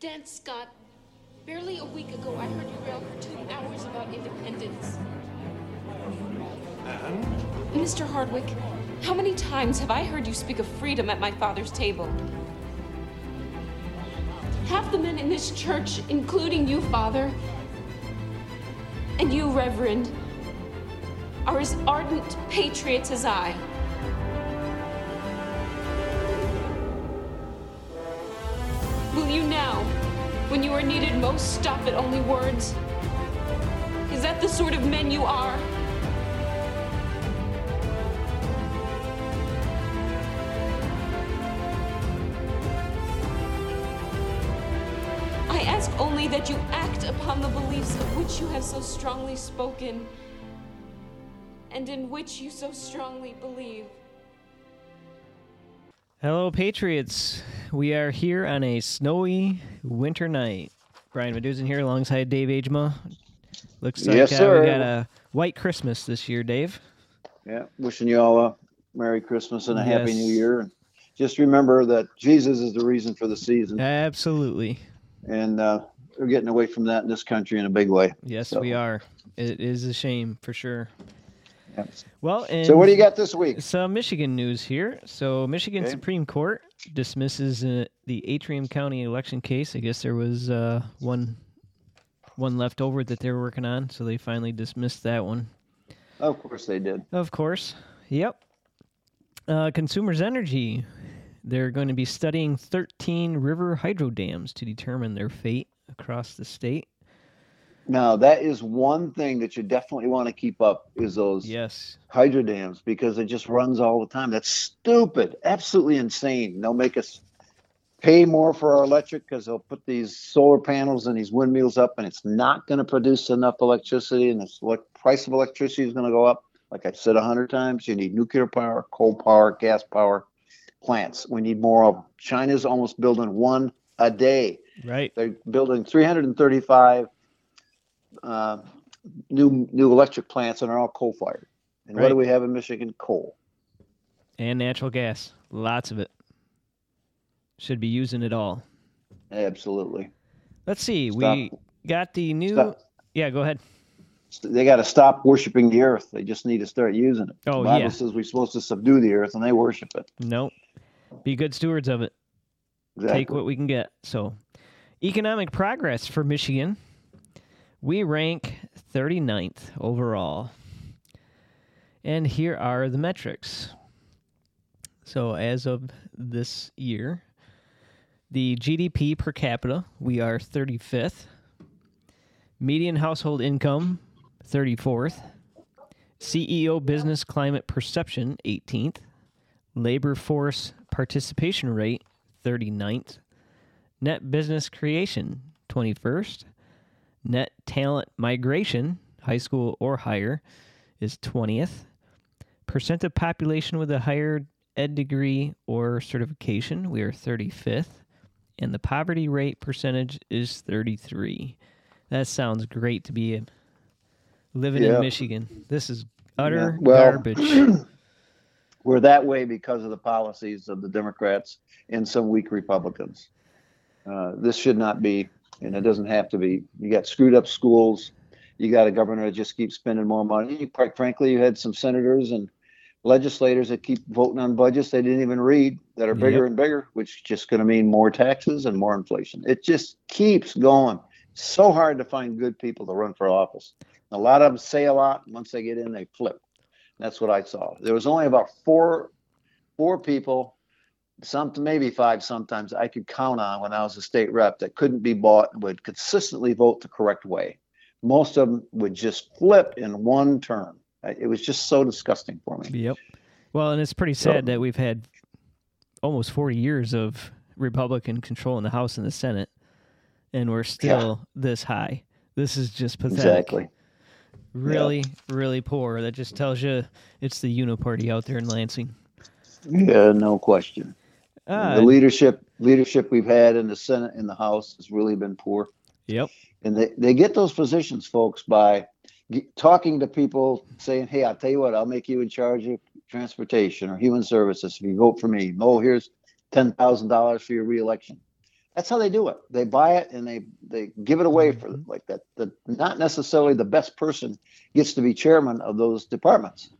Dan Scott, barely a week ago I heard you rail for two hours about independence. And? Mr. Hardwick, how many times have I heard you speak of freedom at my father's table? Half the men in this church, including you, Father, and you, Reverend, are as ardent patriots as I. when you are needed most, stop at only words? Is that the sort of men you are? I ask only that you act upon the beliefs of which you have so strongly spoken and in which you so strongly believe. Hello, Patriots. We are here on a snowy winter night. Brian Medusan here alongside Dave Agema. Looks like Yes, uh, we got a white Christmas this year, Dave. Yeah, wishing you all a Merry Christmas and a Happy New Year. And just remember that Jesus is the reason for the season, Absolutely. and uh, we're getting away from that in this country in a big way. Yes, So- we are. It is a shame for sure. Well, and So, what do you got this week? Some Michigan news here. So, Michigan Okay. Supreme Court dismisses uh, the Antrim County election case. I guess there was uh, one one left over that they were working on, so they finally dismissed that one. Of course, they did. Of course. Yep. Uh, Consumers Energy. They're going to be studying 13 river hydro dams to determine their fate across the state. Now, that is one thing that you definitely want to keep up is those Yes. hydro dams because it just runs all the time. That's stupid, absolutely insane. They'll make us pay more for our electric because they'll put these solar panels and these windmills up, and it's not going to produce enough electricity, and the price of electricity is going to go up. Like I've said a hundred times, you need nuclear power, coal power, gas power plants. We need more of. them. China's almost building one a day. Right. They're building 335 uh, new new electric plants, and they're all coal fired. And what do we have in Michigan? Coal. And natural gas. Lots of it. Should be using it all. Absolutely. Let's see. Stop. We got the new. Stop. Yeah, go ahead. They got to stop worshiping the earth. They just need to start using it. Oh, the Bible yeah. says we're supposed to subdue the earth, and they worship it. Nope. Be good stewards of it. Exactly. Take what we can get. So, economic progress for Michigan. We rank 39th overall. And here are the metrics. So, as of this year, the GDP per capita, we are 35th. Median household income, 34th. CEO business climate perception, 18th. Labor force participation rate, 39th. Net business creation, 21st. Net talent migration, high school or higher, is 20th. Percent of population with a higher ed degree or certification, we are 35th. And the poverty rate percentage is 33. That sounds great to be living Yeah. in Michigan. This is utter well- garbage. We're that way because of the policies of the Democrats and some weak Republicans. Uh, this should not be, and it doesn't have to be. You got screwed up schools. You got a governor that just keeps spending more money. Quite frankly, you had some senators and legislators that keep voting on budgets they didn't even read that are bigger Yep. and bigger, which is just going to mean more taxes and more inflation. It just keeps going. So hard to find good people to run for office. A lot of them say a lot. and Once they get in, they flip. That's what I saw. There was only about four, four people, some maybe five sometimes I could count on when I was a state rep that couldn't be bought and would consistently vote the correct way. Most of them would just flip in one term. It was just so disgusting for me. Yep. Well, and it's pretty So- sad that we've had almost 40 years of Republican control in the House and the Senate, and we're still this high. This is just pathetic. Exactly. Really, really poor. That just tells you it's the uniparty out there in Lansing. Yeah, no question. Uh, the leadership leadership we've had in the Senate and the House has really been poor. yep. and they, they get those positions folks by g- talking to people saying hey i'll tell you what i'll make you in charge of transportation or human services if you vote for me oh here's $10000 for your reelection That's how they do it. They buy it and they they give it away for Mhm. like that. The not necessarily the best person gets to be chairman of those departments.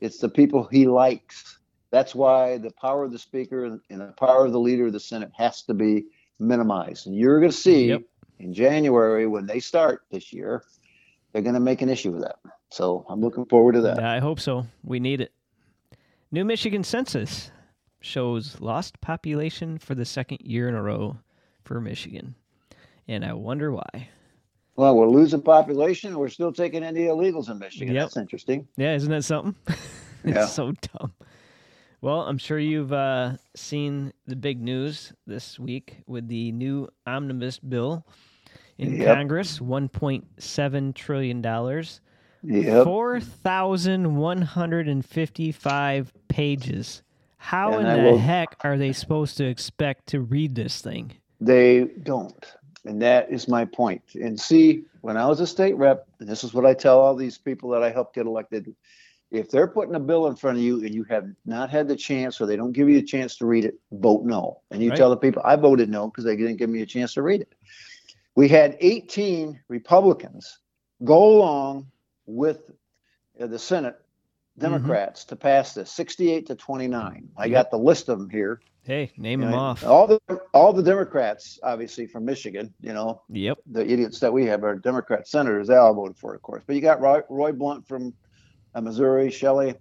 It's the people he likes. That's why the power of the speaker and the power of the leader of the Senate has to be minimized. And you're going to see Yep. in January when they start this year, they're going to make an issue of that. So I'm looking forward to that. Yeah, I hope so. We need it. New Michigan census shows lost population for the second year in a row for Michigan. And I wonder why. Well, we're losing population. We're still taking in the illegals in Michigan. Yep. That's interesting. Yeah, isn't that something? Yeah. it's so dumb. Well, I'm sure you've uh, seen the big news this week with the new omnibus bill in Yep. Congress, 1.7 trillion dollars, Yep. 4,155 pages. How And in I the will- heck are they supposed to expect to read this thing? They don't. And that is my point. And see, when I was a state rep, and this is what I tell all these people that I helped get elected if they're putting a bill in front of you and you have not had the chance or they don't give you a chance to read it, vote no. And you Right. tell the people, I voted no because they didn't give me a chance to read it. We had 18 Republicans go along with uh, the Senate Democrats to pass this 68 to 29. I got the list of them here. Hey, name You them know, off. All the all the Democrats, obviously from Michigan, you know, Yep. the idiots that we have are Democrat senators. They all voted for it, of course. But you got Roy, Roy Blunt from Missouri, Shelley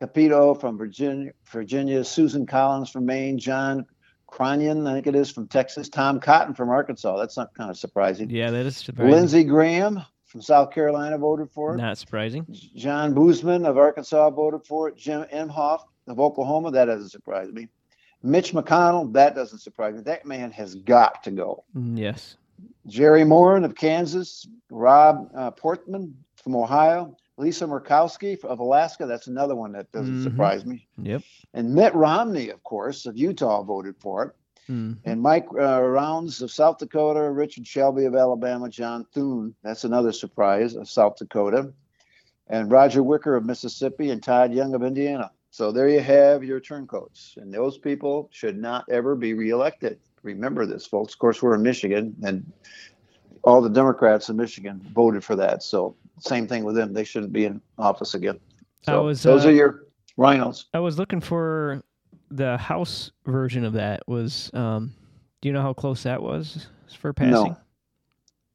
Capito from Virginia, Virginia, Susan Collins from Maine, John Cornyn, I think it is from Texas, Tom Cotton from Arkansas. That's not kind of surprising. Yeah, that is surprising. Lindsey Graham from South Carolina voted for it. Not surprising. John Boozman of Arkansas voted for it. Jim Inhofe of Oklahoma, that doesn't surprise me. Mitch McConnell, that doesn't surprise me. That man has got to go. Mm, Yes. Jerry Moran of Kansas, Rob uh, Portman from Ohio, Lisa Murkowski of Alaska. That's another one that doesn't Mhm. surprise me. Yep. And Mitt Romney, of course, of Utah, voted for it. Mm. And Mike uh, Rounds of South Dakota, Richard Shelby of Alabama, John Thune, that's another surprise of South Dakota, and Roger Wicker of Mississippi, and Todd Young of Indiana. So there you have your turncoats. And those people should not ever be reelected. Remember this, folks. Of course, we're in Michigan, and all the Democrats in Michigan voted for that. So same thing with them. They shouldn't be in office again. So was, those uh, are your rhinos. I was looking for the House version of that. Was um, do you know how close that was for passing? No.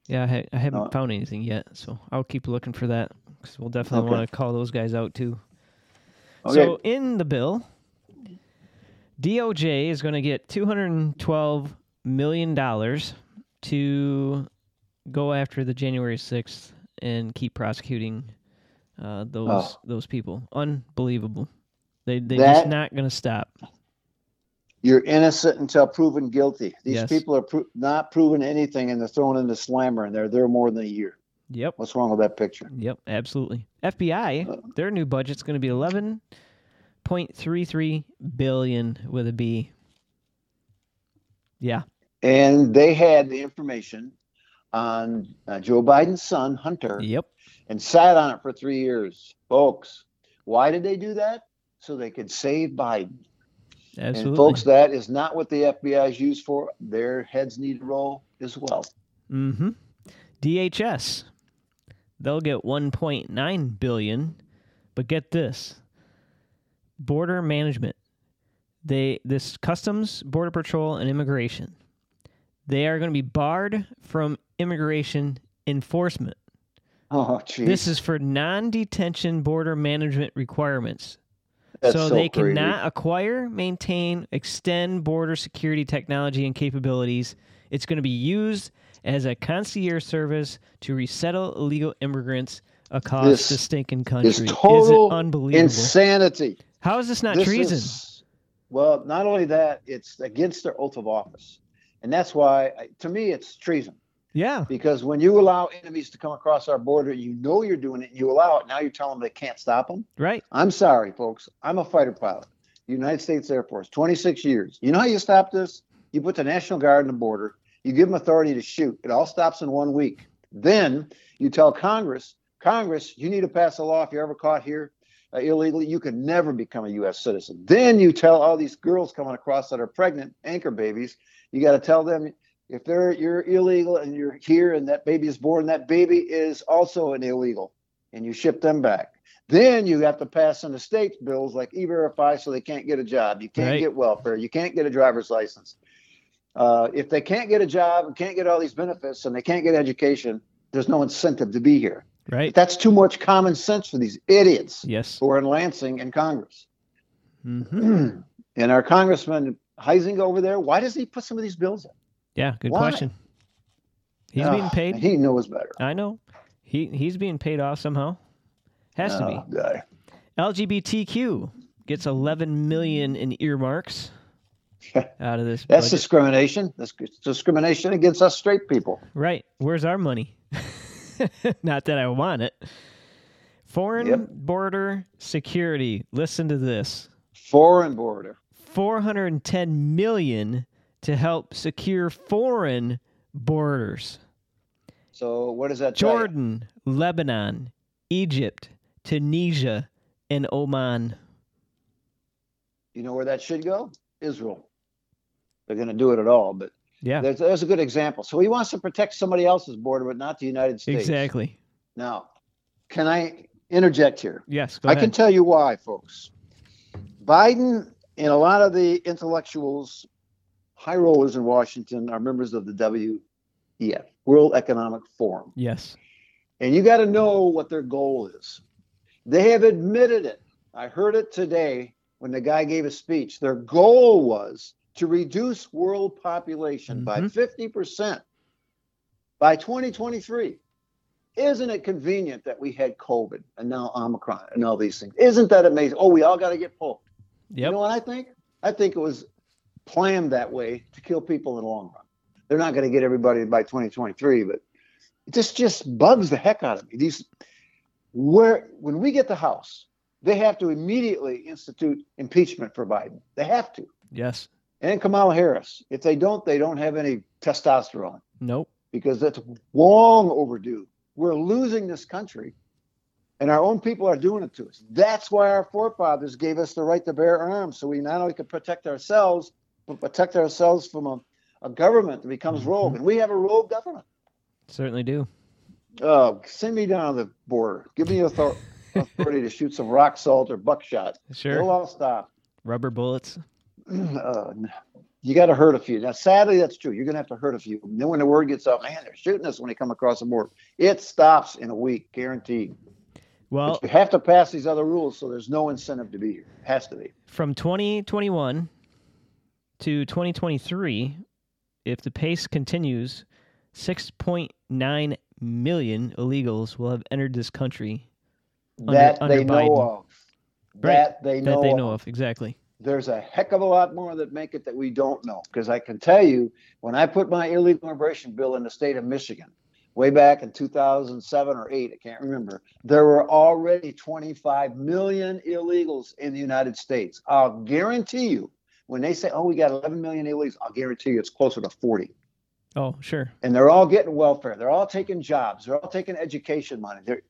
Yeah, I, ha- I haven't No. found anything yet, so I'll keep looking for that because we'll definitely Okay. want to call those guys out too. Okay. So in the bill, DOJ is going to get 212 million dollars to go after the January 6th and keep prosecuting uh, those Oh. those people. Unbelievable. They they That- just not going to stop. You're innocent until proven guilty. These Yes. people are pro- not proven anything, and they're thrown in the slammer, and they're there more than a year. Yep. What's wrong with that picture? Yep, absolutely. FBI, Uh. their new budget's going to be 11.33 billion with a B. Yeah. And they had the information on uh, Joe Biden's son, Hunter, Yep. and sat on it for three years. Folks, why did they do that? So they could save Biden. Absolutely. And folks, that is not what the FBI is used for. Their heads need to roll as well. Mm-hmm. DHS, they'll get 1.9 billion, but get this: border management. They this customs, border patrol, and immigration. They are going to be barred from immigration enforcement. Oh, geez. This is for non-detention border management requirements. That's so, so they crazy. cannot acquire, maintain, extend border security technology and capabilities. It's going to be used as a concierge service to resettle illegal immigrants across This the stinking country. is Is total it unbelievable? insanity. How is this not This treason? is- well, not only that, it's against their oath of office. And that's why, to me, it's treason. yeah. Because when you allow enemies to come across our border, you know you're doing it, and you allow it, now you're telling them they can't stop them. Right. I'm sorry, folks. I'm a fighter pilot, United States Air Force, 26 years. You know how you stop this? You put the National Guard on the border, you give them authority to shoot. It all stops in one week. Then you tell Congress, Congress, you need to pass a law if you're ever caught here uh, illegally, you can never become a U.S. citizen. Then you tell all these girls coming across that are pregnant, anchor babies, You got to tell them if they're you're illegal and you're here and that baby is born, that baby is also an illegal, and you ship them back. Then you have to pass in the states bills like e-verify, so they can't get a job. You can't Right. get welfare. You can't get a driver's license. Uh, if they can't get a job and can't get all these benefits and they can't get education, there's no incentive to be here. Right. That's too much common sense for these idiots Yes. who are in Lansing in Congress. hmm and our Congressman Huizenga over there, why does he put some of these bills in? Yeah. Good Why? question. He's Ah, being paid. He knows better. I know. He he's being paid off somehow. Has to be. Oh. LGBTQ gets 11 million in earmarks out of this. That's budget. discrimination. That's discrimination against us straight people. right. Where's our money? Not that I want it. Foreign Yep. border security. Listen to this. Foreign border. 410 million to help secure foreign borders. So what does that? Jordan, Lebanon, Egypt, Tunisia, and Oman. You know where that should go? Israel. They're going to do it at all, but Yeah, there's, there's a good example. So he wants to protect somebody else's border, but not the United States. exactly. Now, can I interject here? Yes, go I can tell you why, folks. Biden and a lot of the intellectuals, high rollers in Washington, are members of the WEF, World Economic Forum. yes. And you got to know what their goal is. They have admitted it. I heard it today when the guy gave a speech. Their goal was to reduce world population by Mhm. 50% by 2023. Isn't it convenient that we had COVID and now Omicron and all these things? Isn't that amazing? Oh, we all got to get poked. Yep. You know what I think? I think it was planned that way to kill people in the long run. They're not going to get everybody by 2023, but it just just bugs the heck out of me. These where when we get the House, they have to immediately institute impeachment for Biden. They have to. yes. And Kamala Harris. If they don't, they don't have any testosterone Nope. because that's long overdue. We're losing this country, and our own people are doing it to us. That's why our forefathers gave us the right to bear arms, so we not only can protect ourselves, but protect ourselves from a, a government that becomes rogue. And we have a rogue government. Certainly do. Oh, send me down to the border. Give me author- authority to shoot some rock salt or buckshot. Sure. It'll all stop. Rubber bullets. Uh, you got to hurt a few. Now, sadly, that's true. You're going to have to hurt a few. And then when the word gets out, man, they're shooting us when they come across the border. It stops in a week, guaranteed. Well, But you have to pass these other rules, so there's no incentive to be here. It Has to be. from 2021 to 2023, if the pace continues, 6.9 million illegals will have entered this country Under- that under they know Biden. of. Right. That they know. that they know of. of. Exactly. There's a heck of a lot more that make it that we don't know. Because I can tell you, when I put my illegal immigration bill in the state of Michigan, way back in 2007 or 8, I can't remember, there were already 25 million illegals in the United States. I'll guarantee you, when they say, oh, we got 11 million illegals, I'll guarantee you it's closer to 40. Oh, sure. And they're all getting welfare. They're all taking jobs. They're all taking education money. They're,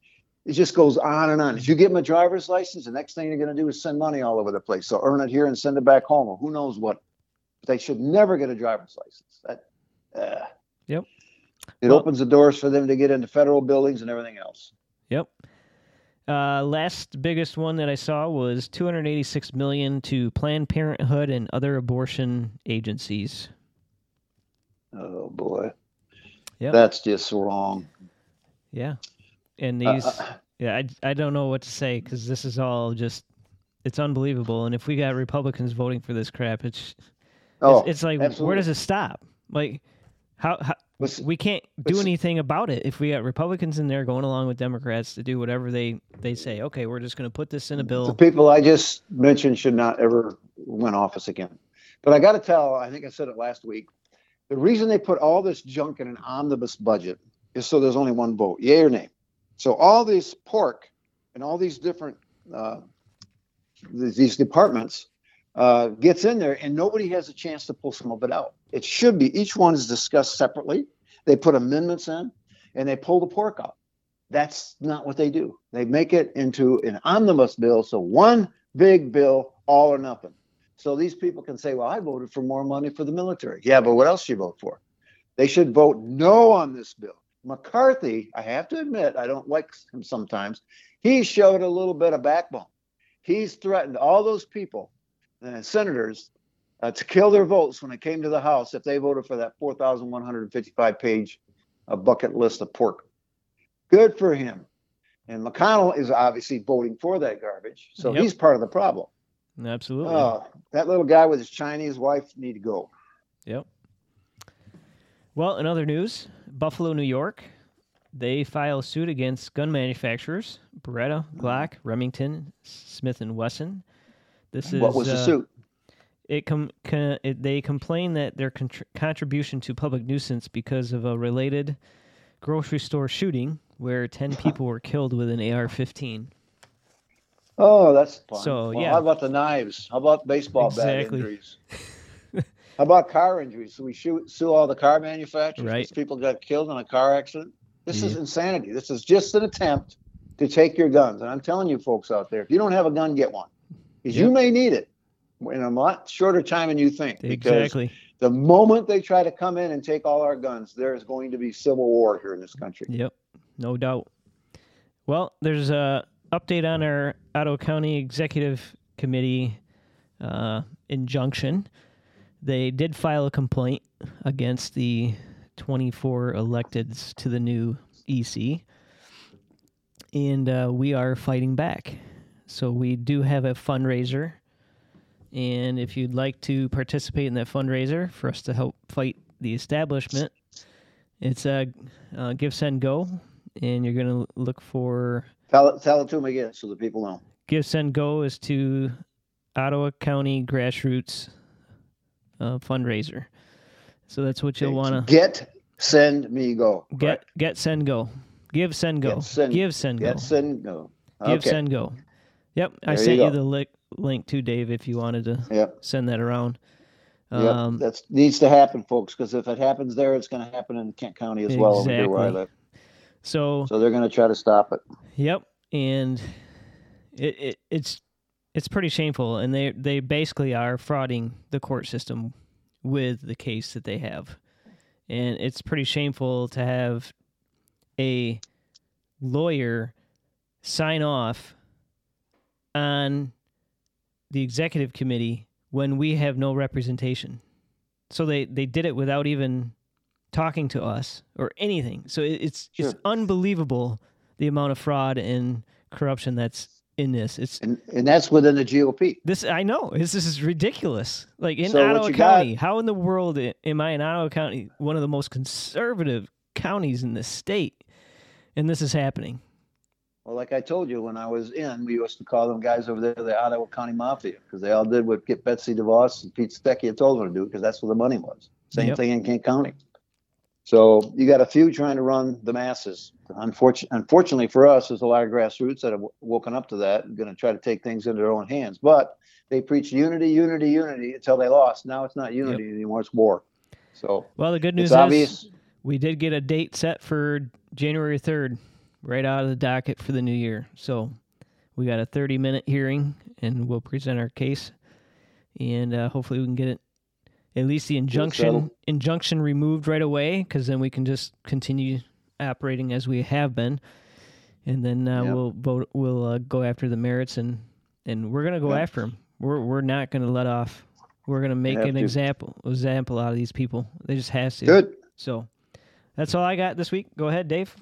it just goes on and on. If you give them a driver's license, the next thing you're going to do is send money all over the place. So earn it here and send it back home, or who knows what. But They should never get a driver's license. That, uh, Yep. It Well- opens the doors for them to get into federal buildings and everything else. Yep. Uh, last biggest one that I saw was 286 million to Planned Parenthood and other abortion agencies. Oh boy, Yep. that's just wrong. Yeah. And Uh, these, uh, yeah, I, I don't know what to say because this is all just, it's unbelievable. And if we got Republicans voting for this crap, it's, oh, it's, it's like, where does it stop? Like, how, how We can't do anything about it if we got Republicans in there going along with Democrats to do whatever they they say. Okay, we're just going to put this in a bill. the people I just mentioned should not ever win office again. But I got to tell, I think I said it last week. The reason they put all this junk in an omnibus budget is so there's only one vote, yay or nay. So all this pork and all these different uh, these departments uh, gets in there, and nobody has a chance to pull some of it out. It should be each one is discussed separately. They put amendments in, and they pull the pork out. That's not what they do. They make it into an omnibus bill, so one big bill, all or nothing. So these people can say, well, I voted for more money for the military. Yeah, but what else you vote for? They should vote no on this bill. McCarthy, I have to admit, I don't like him sometimes. He showed a little bit of backbone. He's threatened all those people, uh, senators, uh, to kill their votes when it came to the House if they voted for that 4,155 page uh, bucket list of pork. Good for him. And McConnell is obviously voting for that garbage. So Yep. he's part of the problem. Absolutely. Oh, that little guy with his Chinese wife need to go. Yep. Well, in other news, Buffalo, New York, they file suit against gun manufacturers Beretta, Glock, Remington, Smith and Wesson. This is what was the uh, suit? It com- co- it, they complain that their contr- contribution to public nuisance because of a related grocery store shooting where 10 people were killed with an AR-15. Oh, that's fun. So, Well, yeah. How about the knives? How about baseball bat injuries? how about car injuries? So we shoot, sue all the car manufacturers. Right. because People got killed in a car accident. This is insanity. This is just an attempt to take your guns. And I'm telling you, folks out there, if you don't have a gun, get one, because you may need it in a lot shorter time than you think. Because Exactly. the moment they try to come in and take all our guns, there is going to be civil war here in this country. Yep, no doubt. Well, there's a update on our Ottawa County Executive Committee uh, injunction. They did file a complaint against the 24 electeds to the new EC, and uh, we are fighting back. So we do have a fundraiser, and if you'd like to participate in that fundraiser for us to help fight the establishment, it's a uh, give send go, and you're gonna look for Tell it, tell it to them again so the people know. give send go is to Ottawa County Grassroots uh, fundraiser. So that's what you'll want to get, send, me, go. get. Get send go. Give send go. Get, send- give send go. Get, send, go. Give send go. Yep, I There you sent you, go. the li- link to Dave if you wanted to Yep. send that around. Yep. Um, That needs to happen, folks, because if it happens there, it's going to happen in Kent County as well over where I Exactly. live. so So they're going to try to stop it. Yep, and it, it it's it's pretty shameful, and they they basically are frauding the court system with the case that they have, and it's pretty shameful to have a lawyer sign off on the executive committee when we have no representation. So they they did it without even talking to us or anything. So it, it's it's unbelievable the amount of fraud and corruption that's in this. It's And, and that's within the GOP. this I know. This, this is ridiculous. Like in So Ottawa you got- County, how in the world am I in Ottawa County, one of the most conservative counties in the state, and this is happening? Well, like I told you, when I was in, we used to call them guys over there the Ottawa County Mafia because they all did what get Betsy DeVos and Pete Secchia had told them to do because that's where the money was. Same Yep. thing in Kent County. So you got a few trying to run the masses. Unfortunately, unfortunately for us, there's a lot of grassroots that have woken up to that and going to try to take things into their own hands. But they preached unity, unity, unity until they lost. Now it's not unity anymore; it's war. So Well, the good news is obvious. we did get a date set for January 3rd, right out of the docket for the new year. So we got a 30 minute hearing and we'll present our case. And uh, hopefully we can get it, at least the injunction injunction removed right away because then we can just continue operating as we have been. And then uh, Yep. we'll vote, we'll uh, go after the merits and, and we're going to go Yep. after them. We're, we're not going to let off. We're going to make an to. example example out of these people. They just has to. Good. So that's all I got this week. Go ahead, Dave.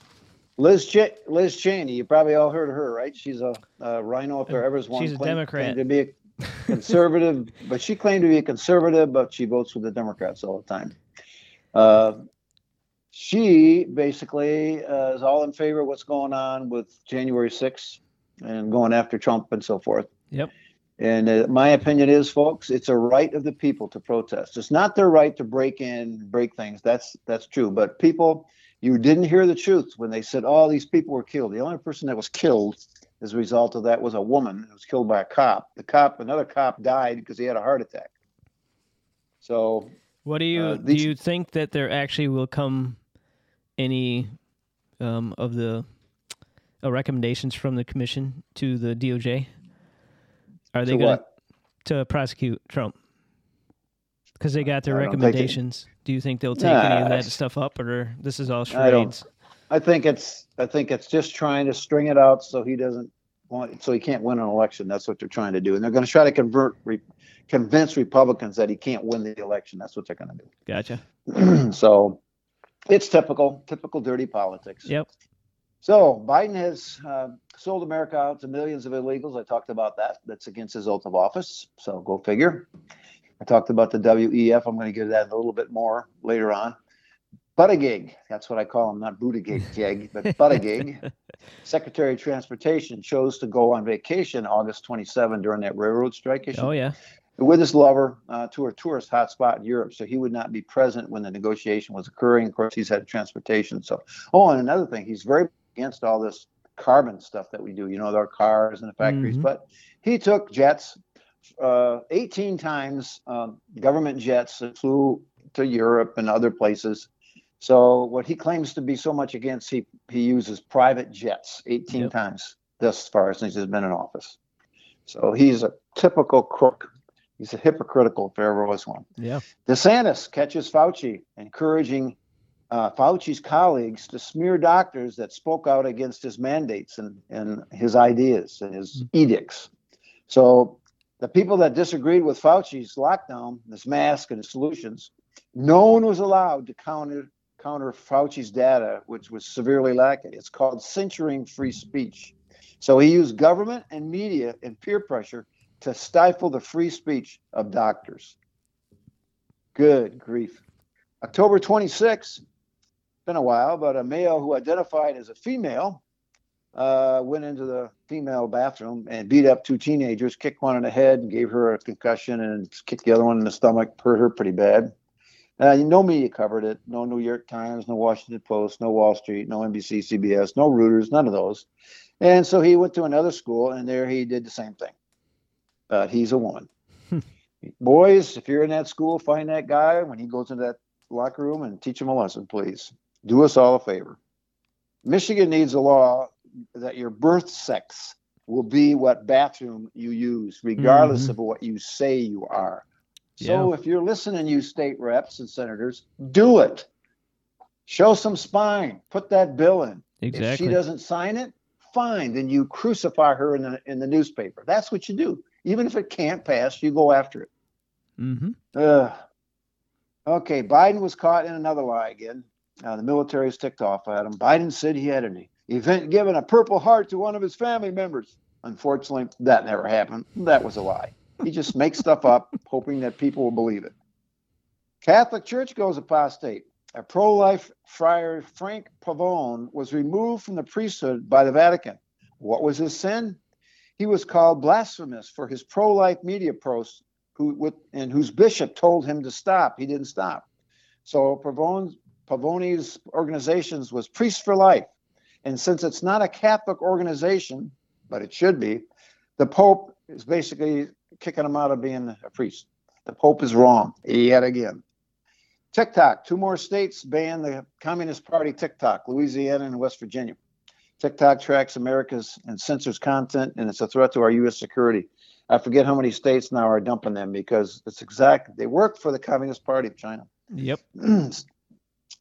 Liz Ch- Liz Cheney, you probably all heard of her, right? She's a, a rhino if there ever was one. She's a claimed- Democrat. claimed to be a conservative, but she claimed to be a conservative, but she votes with the Democrats all the time. Uh, she basically uh, is all in favor of what's going on with January 6th and going after Trump and so forth. Yep. And uh, my opinion is, folks, it's a right of the people to protest. It's not their right to break in, break things. That's that's true. But people, you didn't hear the truth when they said all these people were killed. The only person that was killed as a result of that was a woman who was killed by a cop. The cop, another cop, died because he had a heart attack. So What do you Uh, do? You think that there actually will come any um, of the uh, recommendations from the commission to the DOJ? Are they going to prosecute Trump? Because they got their I it- recommendations. Do you think they'll take any of that stuff up, or this is all I don't- charades? I think it's I think it's just trying to string it out so he doesn't want so he can't win an election. That's what they're trying to do, and they're going to try to convert re, convince Republicans that he can't win the election. That's what they're going to do. Gotcha. so it's typical, typical dirty politics. Yep. So Biden has uh, sold America out to millions of illegals. I talked about that. That's against his oath of office. So go figure. I talked about the WEF. I'm going to get to that a little bit more later on. Buttigieg, that's what I call him, not Buttigieg, but Buttigieg, Secretary of Transportation, chose to go on vacation August 27 during that railroad strike issue Oh yeah. with his lover uh, to a tourist hotspot in Europe. So he would not be present when the negotiation was occurring. Of course, he's had transportation. So, oh, and another thing, he's very against all this carbon stuff that we do, you know, our cars and the factories. Mhm. But he took jets, uh, 18 times um, government jets that flew to Europe and other places. So what he claims to be so much against, he he uses private jets 18 Yep. times thus far since he's been in office. So he's a typical crook. He's a hypocritical if ever was one. Yeah. DeSantis catches Fauci, encouraging uh, Fauci's colleagues to smear doctors that spoke out against his mandates and, and his ideas and his edicts. So the people that disagreed with Fauci's lockdown, this mask and his solutions, no one was allowed to counter counter Fauci's data, which was severely lacking. It's called censoring free speech. So he used government and media and peer pressure to stifle the free speech of doctors. Good grief. October 26, been a while, but a male who identified as a female uh, went into the female bathroom and beat up two teenagers, kicked one in the head, and gave her a concussion, and kicked the other one in the stomach, hurt her pretty bad. Uh, no media covered it. No New York Times, no Washington Post, no Wall Street, no NBC, CBS, no Reuters, none of those. And so he went to another school, and there he did the same thing. But he's a woman. Boys, if you're in that school, find that guy when he goes into that locker room and teach him a lesson, please. Do us all a favor. Michigan needs a law that your birth sex will be what bathroom you use, regardless Mhm. of what you say you are. So Yeah. if you're listening, you state reps and senators, do it. Show some spine. Put that bill in. If she doesn't sign it, fine. Then you crucify her in the in the newspaper. That's what you do. Even if it can't pass, you go after it. mm-hmm. Ugh. Okay, Biden was caught in another lie again. Uh, the military is ticked off at him. Biden said he had an event given a Purple Heart to one of his family members. Unfortunately, that never happened. That was a lie. He just makes stuff up, hoping that people will believe it. Catholic Church goes apostate. A pro-life friar, Frank Pavone, was removed from the priesthood by the Vatican. What was his sin? He was called blasphemous for his pro-life media posts who with and whose bishop told him to stop. He didn't stop. So Pavone, Pavone's organizations was Priests for Life. And since it's not a Catholic organization, but it should be, the Pope is basically kicking him out of being a priest. The Pope is wrong yet again. TikTok, two more states ban the Communist Party TikTok, Louisiana and West Virginia. TikTok tracks America's and censors content, and it's a threat to our U.S. security. I forget how many states now are dumping them because it's exact. They work for the Communist Party of China. Yep.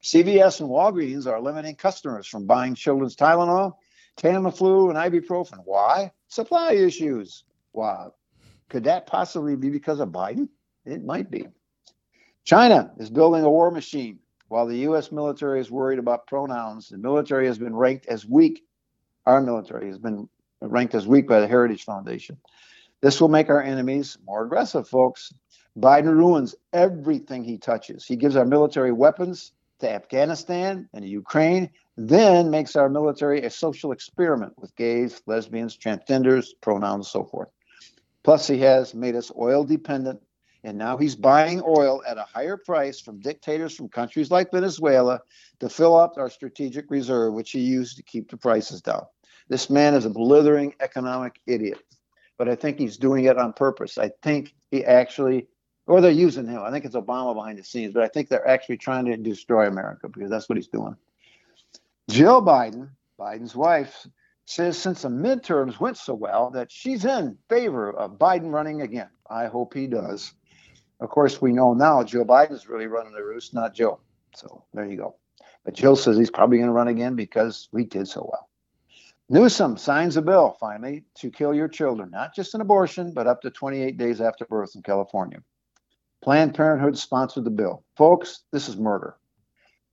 CVS and Walgreens are limiting customers from buying children's Tylenol, Tamiflu, and ibuprofen. Why? Supply issues. Wow. Could that possibly be because of Biden? It might be. China is building a war machine. While the U.S. military is worried about pronouns, the military has been ranked as weak. Our military has been ranked as weak by the Heritage Foundation. This will make our enemies more aggressive, folks. Biden ruins everything he touches. He gives our military weapons to Afghanistan and to Ukraine, then makes our military a social experiment with gays, lesbians, transgenders, pronouns, and so forth. Plus, he has made us oil dependent, and now he's buying oil at a higher price from dictators from countries like Venezuela to fill up our strategic reserve, which he used to keep the prices down. This man is a blithering economic idiot, but I think he's doing it on purpose. I think he actually, or they're using him. I think it's Obama behind the scenes, but I think they're actually trying to destroy America because that's what he's doing. Jill Biden, Biden's wife, says since the midterms went so well that she's in favor of Biden running again. I hope he does. Of course, we know now Joe Biden's really running the roost, not Joe. So there you go. But Jill says he's probably going to run again because we did so well. Newsom signs a bill finally to kill your children, not just an abortion, but up to 28 days after birth in California. Planned Parenthood sponsored the bill. Folks, this is murder.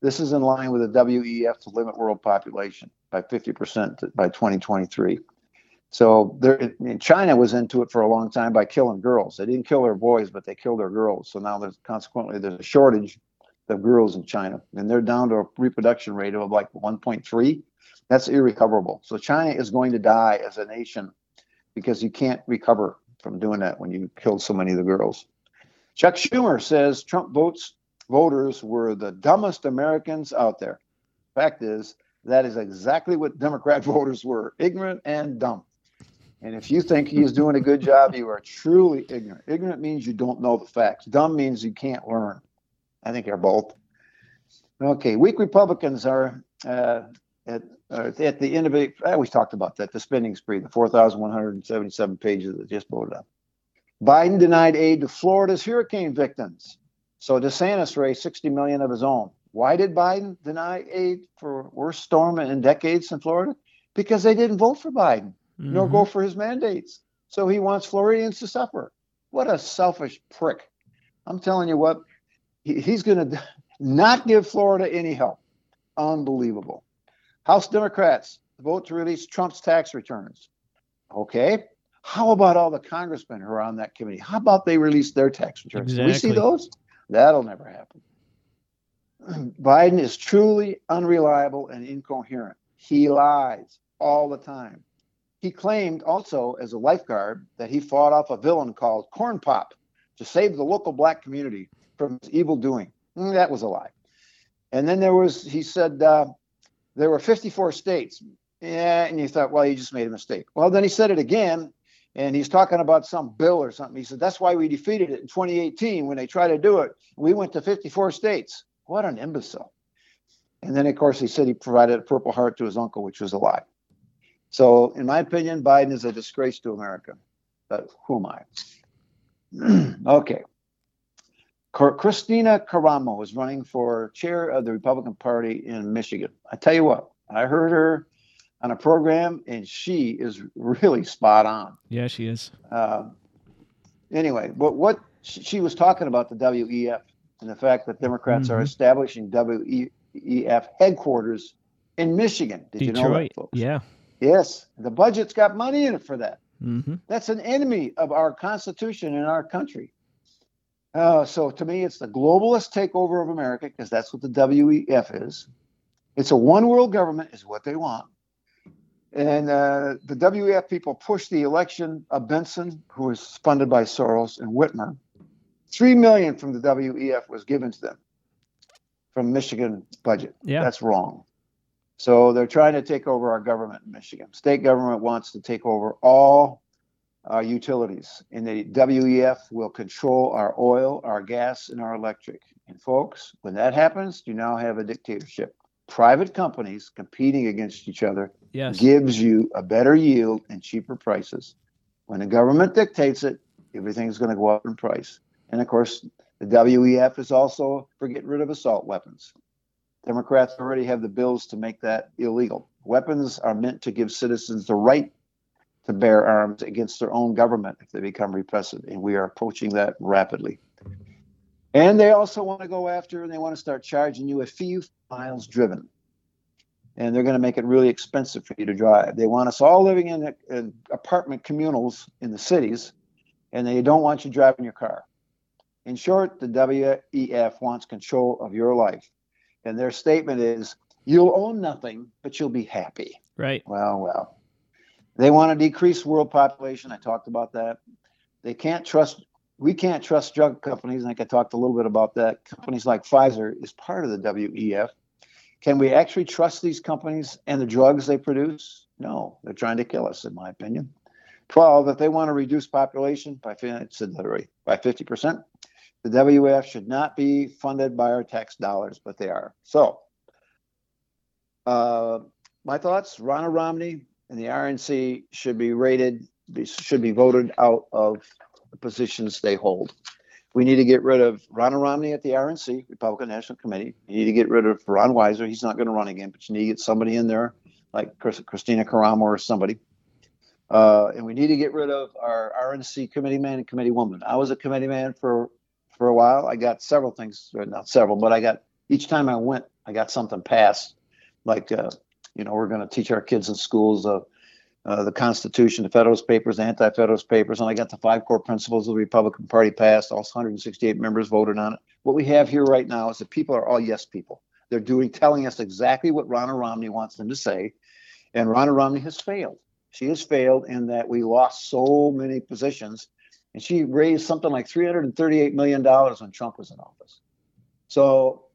This is in line with the WEF to limit world population by 50% by 2023. So there, China was into it for a long time by killing girls. They didn't kill their boys, but they killed their girls. So now there's consequently there's a shortage of girls in China, and they're down to a reproduction rate of like 1.3. That's irrecoverable. So China is going to die as a nation because you can't recover from doing that when you killed so many of the girls. Chuck Schumer says Trump votes voters were the dumbest Americans out there. Fact is, that is exactly what Democrat voters were ignorant and dumb. And if you think he's doing a good job, you are truly ignorant. Ignorant means you don't know the facts, dumb means you can't learn. I think they're both. Okay, weak Republicans are uh, at, at the end of it. I always talked about that the spending spree, the 4,177 pages that just voted on. Biden denied aid to Florida's hurricane victims. So DeSantis raised 60 million of his own. Why did Biden deny aid for worst storm in decades in Florida? Because they didn't vote for Biden, mm-hmm. nor go for his mandates. So he wants Floridians to suffer. What a selfish prick. I'm telling you what, he, he's going to not give Florida any help. Unbelievable. House Democrats vote to release Trump's tax returns. Okay. How about all the congressmen who are on that committee? How about they release their tax returns? Exactly. we see those? That'll never happen. Biden is truly unreliable and incoherent. He lies all the time. He claimed also as a lifeguard that he fought off a villain called Corn Pop to save the local black community from his evil doing. Mm, that was a lie. And then there was, he said, uh, there were 54 states. Yeah, and you thought, well, he just made a mistake. Well, then he said it again and he's talking about some bill or something. He said, That's why we defeated it in 2018 when they tried to do it. We went to 54 states. What an imbecile. And then, of course, he said he provided a Purple Heart to his uncle, which was a lie. So, in my opinion, Biden is a disgrace to America. But who am I? okay. Kristina Karamo is running for chair of the Republican Party in Michigan. I tell you what, I heard her on a program, and she is really spot on. Yeah, she is. Uh, anyway, but what she was talking about the WEF and the fact that Democrats mm-hmm. are establishing WEF headquarters in Michigan. Did Detroit. you know that, folks? Yeah. Yes, the budget's got money in it for that. Mm-hmm. That's an enemy of our Constitution and our country. Uh, so to me, it's the globalist takeover of America because that's what the WEF is. It's a one world government, is what they want. And uh, the WEF people pushed the election of Benson, who was funded by Soros, and Whitmer. Three million from the WEF was given to them from Michigan budget. Yeah. That's wrong. So they're trying to take over our government in Michigan. State government wants to take over all our utilities, and the WEF will control our oil, our gas, and our electric. And folks, when that happens, you now have a dictatorship private companies competing against each other yes. gives you a better yield and cheaper prices. When the government dictates it, everything's going to go up in price. And of course, the WEF is also for getting rid of assault weapons. Democrats already have the bills to make that illegal. Weapons are meant to give citizens the right to bear arms against their own government if they become repressive, and we are approaching that rapidly. And they also want to go after and they want to start charging you a fee miles driven. And they're going to make it really expensive for you to drive. They want us all living in, in apartment communals in the cities, and they don't want you driving your car. In short, the WEF wants control of your life. And their statement is you'll own nothing, but you'll be happy. Right. Well, well. They want to decrease world population. I talked about that. They can't trust we can't trust drug companies. I think I talked a little bit about that. Companies like Pfizer is part of the WEF. Can we actually trust these companies and the drugs they produce? No, they're trying to kill us, in my opinion. 12, if they want to reduce population by, by 50%, the WEF should not be funded by our tax dollars, but they are. So, uh, my thoughts Ronna Romney and the RNC should be rated, should be voted out of positions they hold. We need to get rid of Ronna Romney at the RNC, Republican National Committee. You need to get rid of Ron Weiser. He's not going to run again, but you need to get somebody in there like Kristina Karamo or somebody. Uh, and we need to get rid of our RNC committee man and committee woman. I was a committee man for for a while. I got several things, not several, but I got each time I went, I got something passed. Like, uh, you know, we're going to teach our kids in schools uh, uh, the Constitution, the Federalist Papers, the Anti-Federalist Papers, and I got the five core principles of the Republican Party passed. All 168 members voted on it. What we have here right now is that people are all yes people. They're doing, telling us exactly what Ronna Romney wants them to say, and Ronna Romney has failed. She has failed in that we lost so many positions, and she raised something like 338 million dollars when Trump was in office. So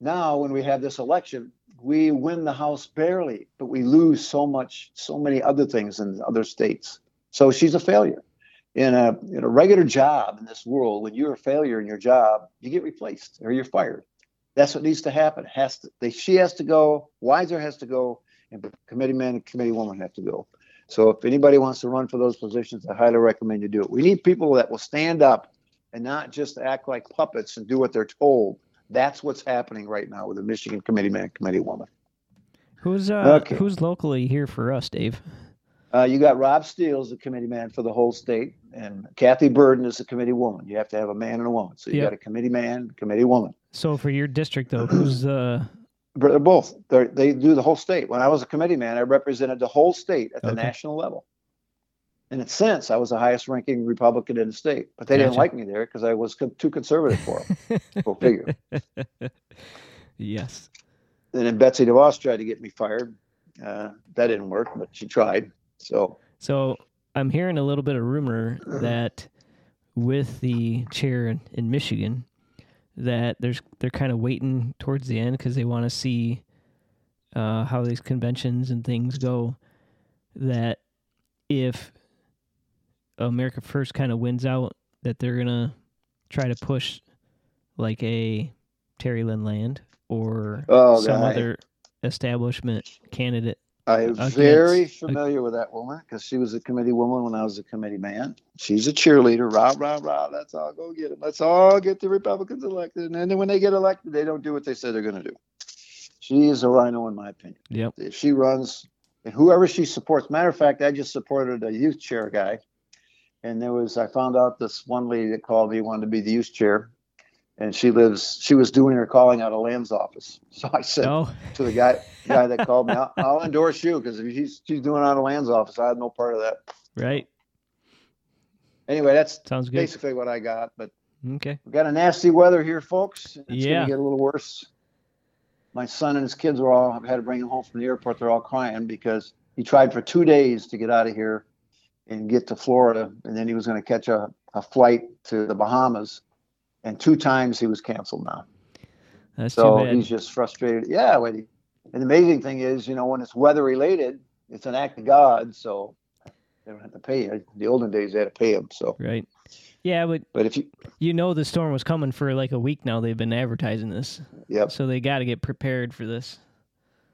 now, when we have this election, we win the House barely, but we lose so much, so many other things in other states. So she's a failure. In a in a regular job in this world, when you're a failure in your job, you get replaced or you're fired. That's what needs to happen. Has to they, she has to go, Weiser has to go, and committee man and committee woman have to go. So if anybody wants to run for those positions, I highly recommend you do it. We need people that will stand up and not just act like puppets and do what they're told. That's what's happening right now with the Michigan committee man, committee woman. Who's uh, okay. who's locally here for us, Dave? Uh, you got Rob Steele as the committee man for the whole state, and Kathy Berden is the committee woman. You have to have a man and a woman. So you yep. got a committee man, committee woman. So for your district, though, who's uh? They're both. They're, they do the whole state. When I was a committee man, I represented the whole state at the okay. national level. In a sense, I was the highest ranking Republican in the state, but they gotcha. didn't like me there because I was co- too conservative for them. Go figure. Yes. And then Betsy DeVos tried to get me fired. Uh, that didn't work, but she tried. So. So I'm hearing a little bit of rumor that with the chair in, in Michigan, that there's they're kind of waiting towards the end because they want to see uh, how these conventions and things go. That if America First kind of wins out, that they're gonna try to push like a Terry Lynn Land or oh, some other establishment candidate. I'm against. very familiar with that woman because she was a committee woman when I was a committee man. She's a cheerleader. Rah, rah, rah. Let's all go get them. Let's all get the Republicans elected. And then when they get elected, they don't do what they say they're going to do. She is a RINO, in my opinion. Yep. If she runs, and whoever she supports, matter of fact, I just supported a youth chair guy and there was I found out this one lady that called me wanted to be the youth chair, and she lives she was doing her calling out of Land's office. So I said oh. to the guy guy that called me, I'll, I'll endorse you because if she's she's doing it out of Land's office, I had no part of that. Right. Anyway, that's sounds good. Basically, what I got, but okay, we got a nasty weather here, folks. It's yeah. gonna get a little worse. My son and his kids were all I've had to bring them home from the airport. They're all crying because he tried for two days to get out of here and get to Florida, and then he was going to catch a, a flight to the Bahamas, and two times he was canceled now. That's so he's just frustrated. Yeah, and the amazing thing is, you know, when it's weather related, it's an act of God, so they don't have to pay you. The olden days they had to pay him. So right. Yeah, but but if you you know the storm was coming for like a week now, they've been advertising this. Yep. So they got to get prepared for this.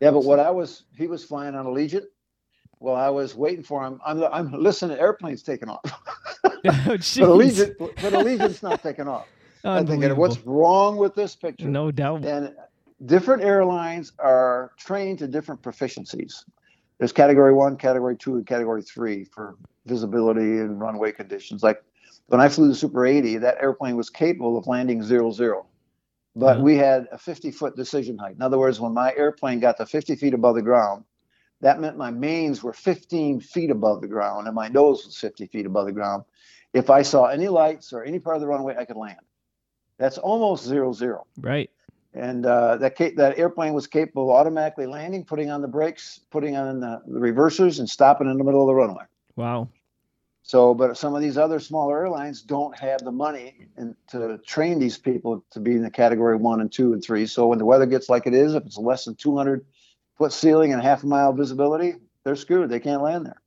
Yeah, but what I was he was flying on Allegiant, well, I was waiting for him. I'm, I'm listening. Airplanes taking off. oh, but Allegiant, but Allegiant's not taking off. I'm thinking, what's wrong with this picture? No doubt. And different airlines are trained to different proficiencies. There's category one, category two, and category three for visibility and runway conditions. Like when I flew the Super 80, that airplane was capable of landing zero zero, but uh-huh. we had a 50 foot decision height. In other words, when my airplane got to 50 feet above the ground, that meant my mains were 15 feet above the ground and my nose was 50 feet above the ground. If I saw any lights or any part of the runway, I could land. That's almost zero zero. Right. And uh, that ca- that airplane was capable of automatically landing, putting on the brakes, putting on the, the reversers, and stopping in the middle of the runway. Wow. So, but some of these other smaller airlines don't have the money and to train these people to be in the category one and two and three. So when the weather gets like it is, if it's less than 200 foot ceiling and half a mile visibility, they're screwed. They can't land there.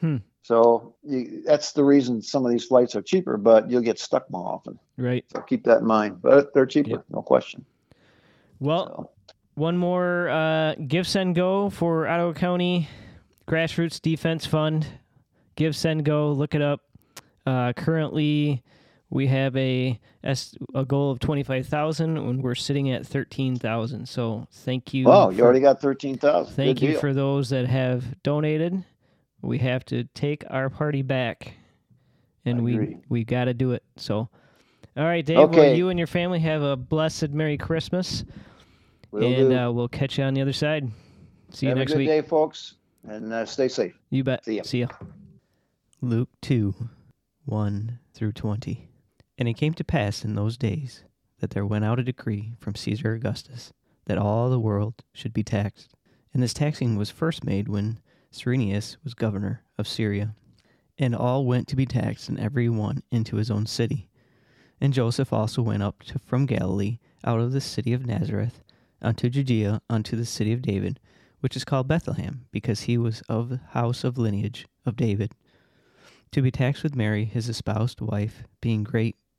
Hmm. So you, that's the reason some of these flights are cheaper, but you'll get stuck more often. Right. So keep that in mind. But they're cheaper, no question. Well, so. one more uh, Give Send Go for Ottawa County Grassroots Defense Fund. Give Send Go. Look it up. Uh, currently, we have a a goal of twenty five thousand, and we're sitting at thirteen thousand. So thank you. Oh, you for, already got thirteen thousand. Thank Good you deal. for those that have donated. We have to take our party back, and we we got to do it. So, all right, Dave. Okay. Well, you and your family have a blessed Merry Christmas, Will and uh, we'll catch you on the other side. See have you next a good week. day, folks, and uh, stay safe. You bet. See ya. See ya. Luke two, one through twenty. And it came to pass in those days that there went out a decree from Caesar Augustus that all the world should be taxed. And this taxing was first made when Cyrenius was governor of Syria. And all went to be taxed, and every one into his own city. And Joseph also went up to, from Galilee, out of the city of Nazareth, unto Judea, unto the city of David, which is called Bethlehem, because he was of the house of lineage of David, to be taxed with Mary, his espoused wife, being great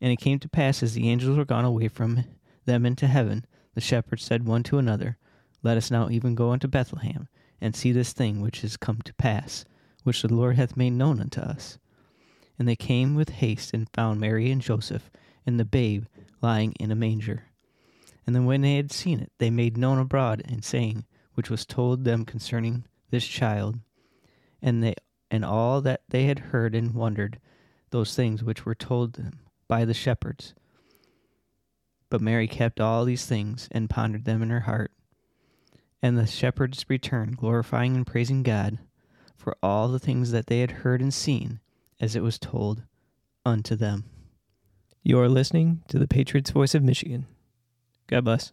And it came to pass as the angels were gone away from them into heaven, the shepherds said one to another, Let us now even go unto Bethlehem, and see this thing which is come to pass, which the Lord hath made known unto us. And they came with haste and found Mary and Joseph, and the babe lying in a manger. And then when they had seen it, they made known abroad, and saying, which was told them concerning this child. And they and all that they had heard and wondered, those things which were told them by the shepherds. But Mary kept all these things and pondered them in her heart. And the shepherds returned, glorifying and praising God for all the things that they had heard and seen, as it was told unto them. You're listening to the Patriots Voice of Michigan. God bless.